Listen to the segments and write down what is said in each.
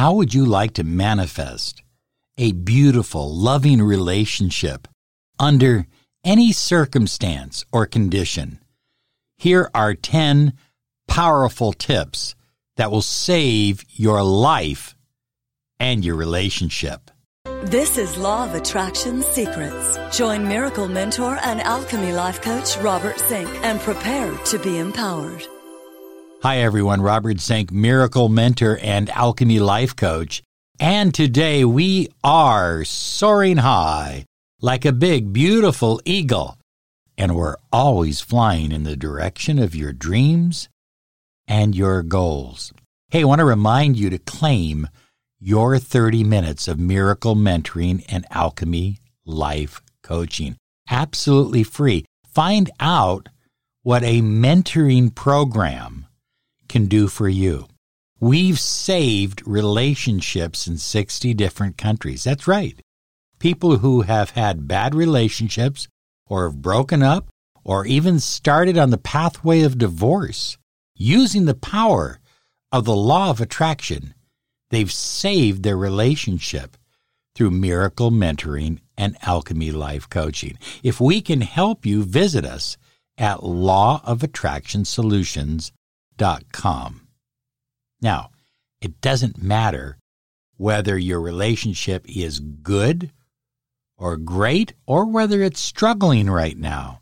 How would you like to manifest a beautiful, loving relationship under any circumstance or condition? Here are 10 powerful tips that will save your life and your relationship. This is Law of Attraction Secrets. Join Miracle Mentor and Alchemy Life Coach Robert Zink and prepare to be empowered. Hi, everyone. Robert Zink, Miracle Mentor and Alchemy Life Coach. And today we are soaring high like a big, beautiful eagle. And we're always flying in the direction of your dreams and your goals. Hey, I want to remind you to claim your 30 minutes of miracle mentoring and alchemy life coaching. Absolutely free. Find out what a mentoring program can do for you. We've saved relationships in 60 different countries. That's right. People who have had bad relationships or have broken up or even started on the pathway of divorce using the power of the law of attraction They've saved their relationship through miracle mentoring and alchemy life coaching. If we can help you, visit us at lawofattractionsolutions.com. Now, it doesn't matter whether your relationship is good or great or whether it's struggling right now.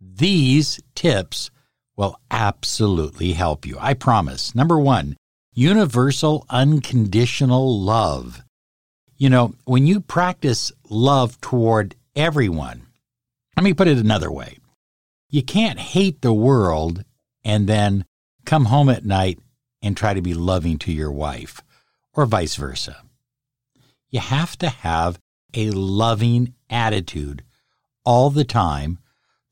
These tips will absolutely help you. I promise. Number one, universal unconditional love. You know, when you practice love toward everyone, let me put it another way. You can't hate the world and then come home at night and try to be loving to your wife, or vice versa. You have to have a loving attitude all the time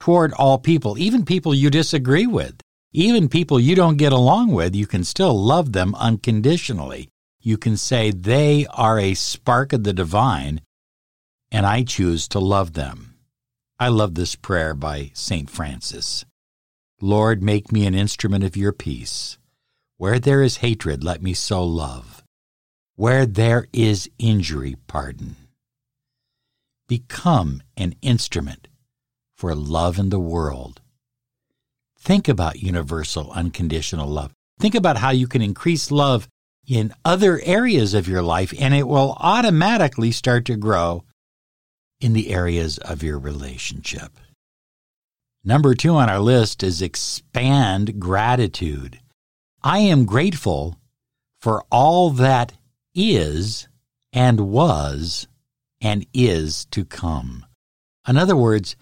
toward all people, even people you disagree with. Even people you don't get along with, you can still love them unconditionally. You can say they are a spark of the divine, and I choose to love them. I love this prayer by St. Francis. Lord, make me an instrument of your peace. Where there is hatred, let me sow love. Where there is injury, pardon. Become an instrument for love in the world Think about universal unconditional love. Think about how you can increase love in other areas of your life, and it will automatically start to grow in the areas of your relationship. Number two on our list is expand gratitude. I am grateful for all that is and was and is to come. In other words,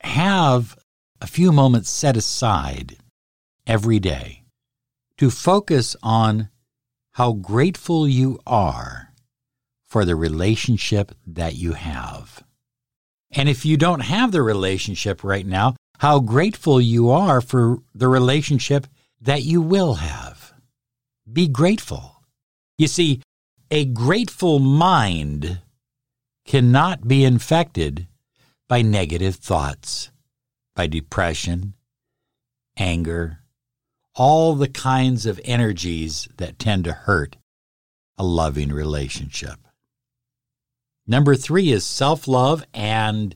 have a few moments set aside every day to focus on how grateful you are for the relationship that you have. And if you don't have the relationship right now, how grateful you are for the relationship that you will have. Be grateful. You see, a grateful mind cannot be infected by negative thoughts by depression, anger, all the kinds of energies that tend to hurt a loving relationship. Number three is self love and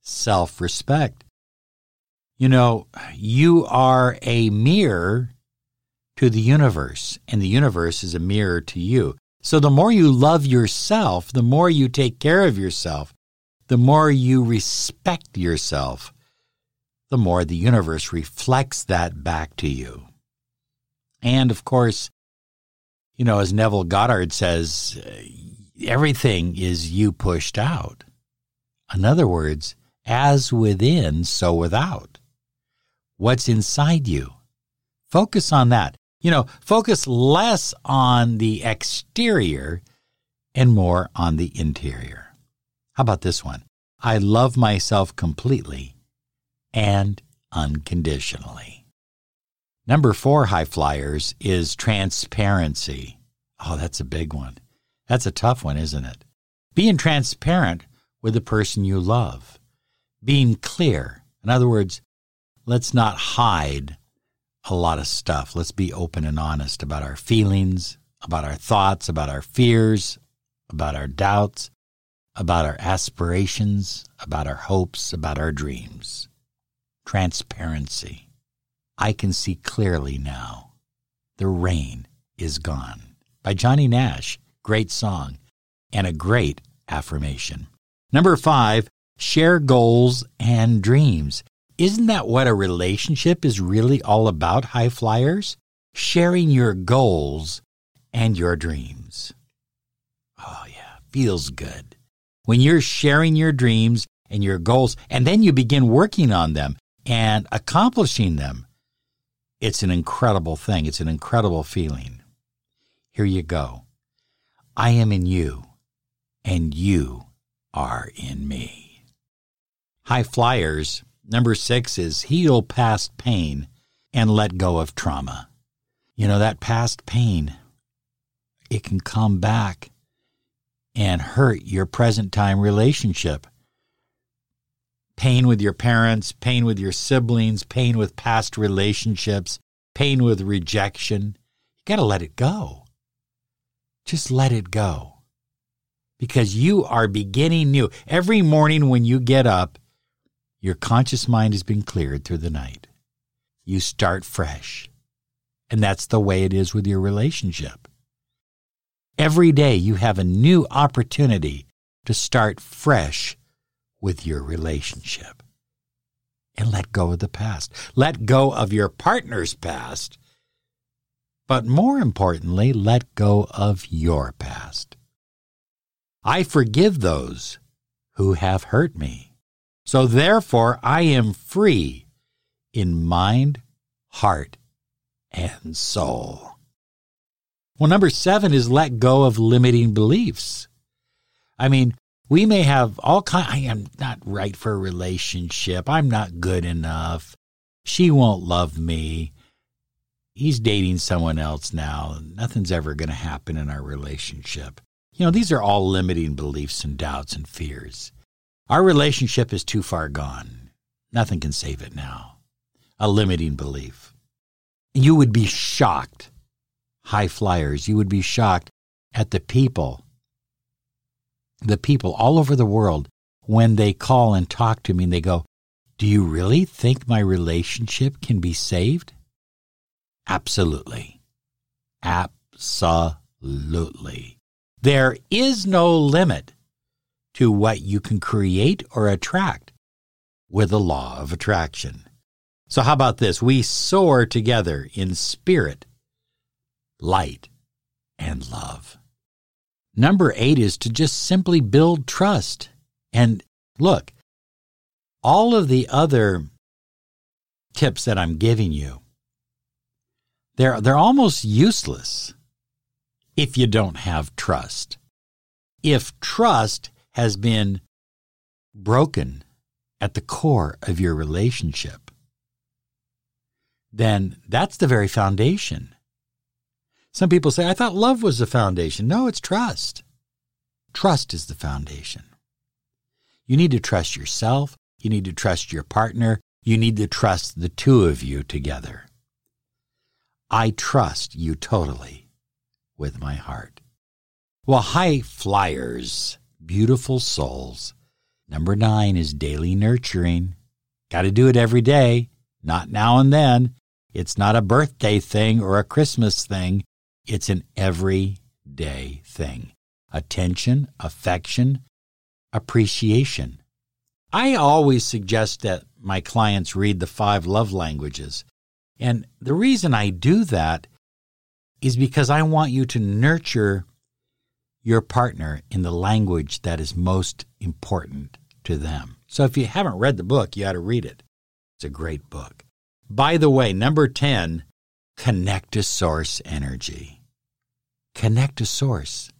self respect. You know, you are a mirror to the universe, and the universe is a mirror to you. So the more you love yourself, the more you take care of yourself, the more you respect yourself, the more the universe reflects that back to you. And of course, you know, as Neville Goddard says, uh, everything is you pushed out. In other words, as within, so without. What's inside you? Focus on that. You know, focus less on the exterior and more on the interior. How about this one? I love myself completely and unconditionally. Number four, high flyers, is transparency. Oh, that's a big one. That's a tough one, isn't it? Being transparent with the person you love. Being clear. In other words, let's not hide a lot of stuff. Let's be open and honest about our feelings, about our thoughts, about our fears, about our doubts, about our aspirations, about our hopes, about our dreams. Transparency. I can see clearly now. The rain is gone. By Johnny Nash. Great song and a great affirmation. Number five, share goals and dreams. Isn't that what a relationship is really all about, high flyers? Sharing your goals and your dreams. Oh, yeah, feels good. When you're sharing your dreams and your goals, and then you begin working on them and accomplishing them, it's an incredible thing. It's an incredible feeling. Here you go. I am in you, and you are in me. High flyers, number six is heal past pain and let go of trauma. You know, that past pain, it can come back and hurt your present time relationship. Pain with your parents, pain with your siblings, pain with past relationships, pain with rejection. You got to let it go. Just let it go. Because you are beginning new. Every morning when you get up, your conscious mind has been cleared through the night. You start fresh. And that's the way it is with your relationship. Every day you have a new opportunity to start fresh with your relationship. And let go of the past. Let go of your partner's past but more importantly, let go of your past. I forgive those who have hurt me. So therefore, I am free in mind, heart, and soul. Well, number seven is let go of limiting beliefs. I mean, we may have all kind. I am not right for a relationship. I'm not good enough. She won't love me he's dating someone else now. Nothing's ever going to happen in our relationship. You know, these are all limiting beliefs and doubts and fears. Our relationship is too far gone. Nothing can save it now. A limiting belief. You would be shocked, high flyers, you would be shocked at the people, the people all over the world, when they call and talk to me and they go, Do you really think my relationship can be saved? Absolutely. Absolutely. There is no limit to what you can create or attract with the law of attraction. So, how about this? We soar together in spirit, light, and love. Number eight is to just simply build trust. And look, all of the other tips that I'm giving you they're, they're almost useless if you don't have trust. If trust has been broken at the core of your relationship, then that's the very foundation. Some people say, I thought love was the foundation. No, it's trust. Trust is the foundation. You need to trust yourself. You need to trust your partner. You need to trust the two of you together. I trust you totally with my heart. Well, high flyers, beautiful souls. Number nine is daily nurturing. Got to do it every day, not now and then. It's not a birthday thing or a Christmas thing. It's an everyday thing. Attention, affection, appreciation. I always suggest that my clients read the five love languages and the reason I do that is because I want you to nurture your partner in the language that is most important to them. So if you haven't read the book, you ought to read it. It's a great book. By the way, number 10, connect to source energy. Connect to source.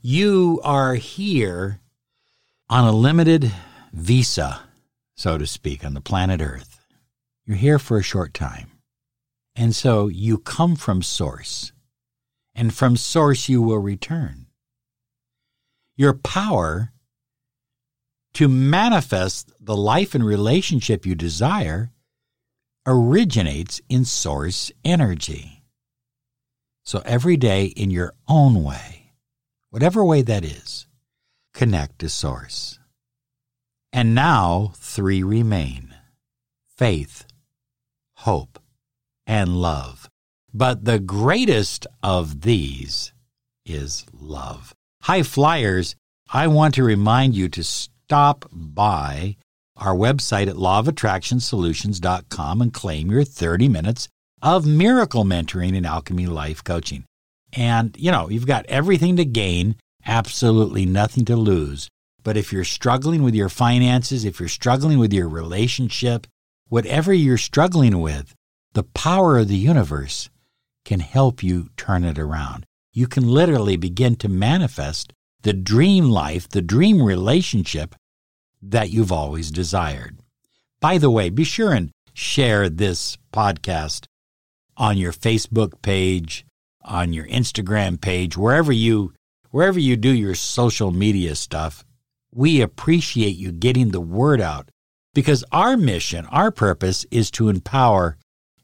You are here on a limited visa, so to speak, on the planet Earth. You're here for a short time. And so you come from source, and from source you will return. Your power to manifest the life and relationship you desire originates in source energy. So every day in your own way, whatever way that is, connect to Source. And now three remain faith, hope, and love. But the greatest of these is love. High flyers, I want to remind you to stop by our website at lawofattractionsolutions.com and claim your 30 minutes of miracle mentoring and alchemy life coaching. And, you know, you've got everything to gain, absolutely nothing to lose. But if you're struggling with your finances, if you're struggling with your relationship, whatever you're struggling with, the power of the universe can help you turn it around. You can literally begin to manifest the dream life, the dream relationship that you've always desired. By the way, be sure and share this podcast on your Facebook page, on your Instagram page, wherever you wherever you do your social media stuff. We appreciate you getting the word out because our mission, our purpose is to empower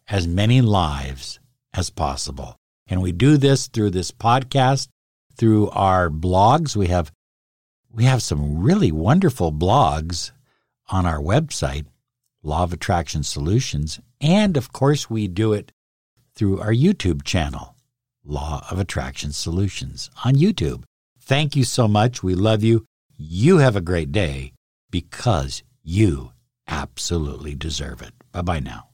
as many lives as possible. And we do this through this podcast, through our blogs. We have we have some really wonderful blogs on our website, Law of Attraction Solutions, and of course we do it through our YouTube channel, Law of Attraction Solutions on YouTube. Thank you so much. We love you. You have a great day because you absolutely deserve it. Bye bye now.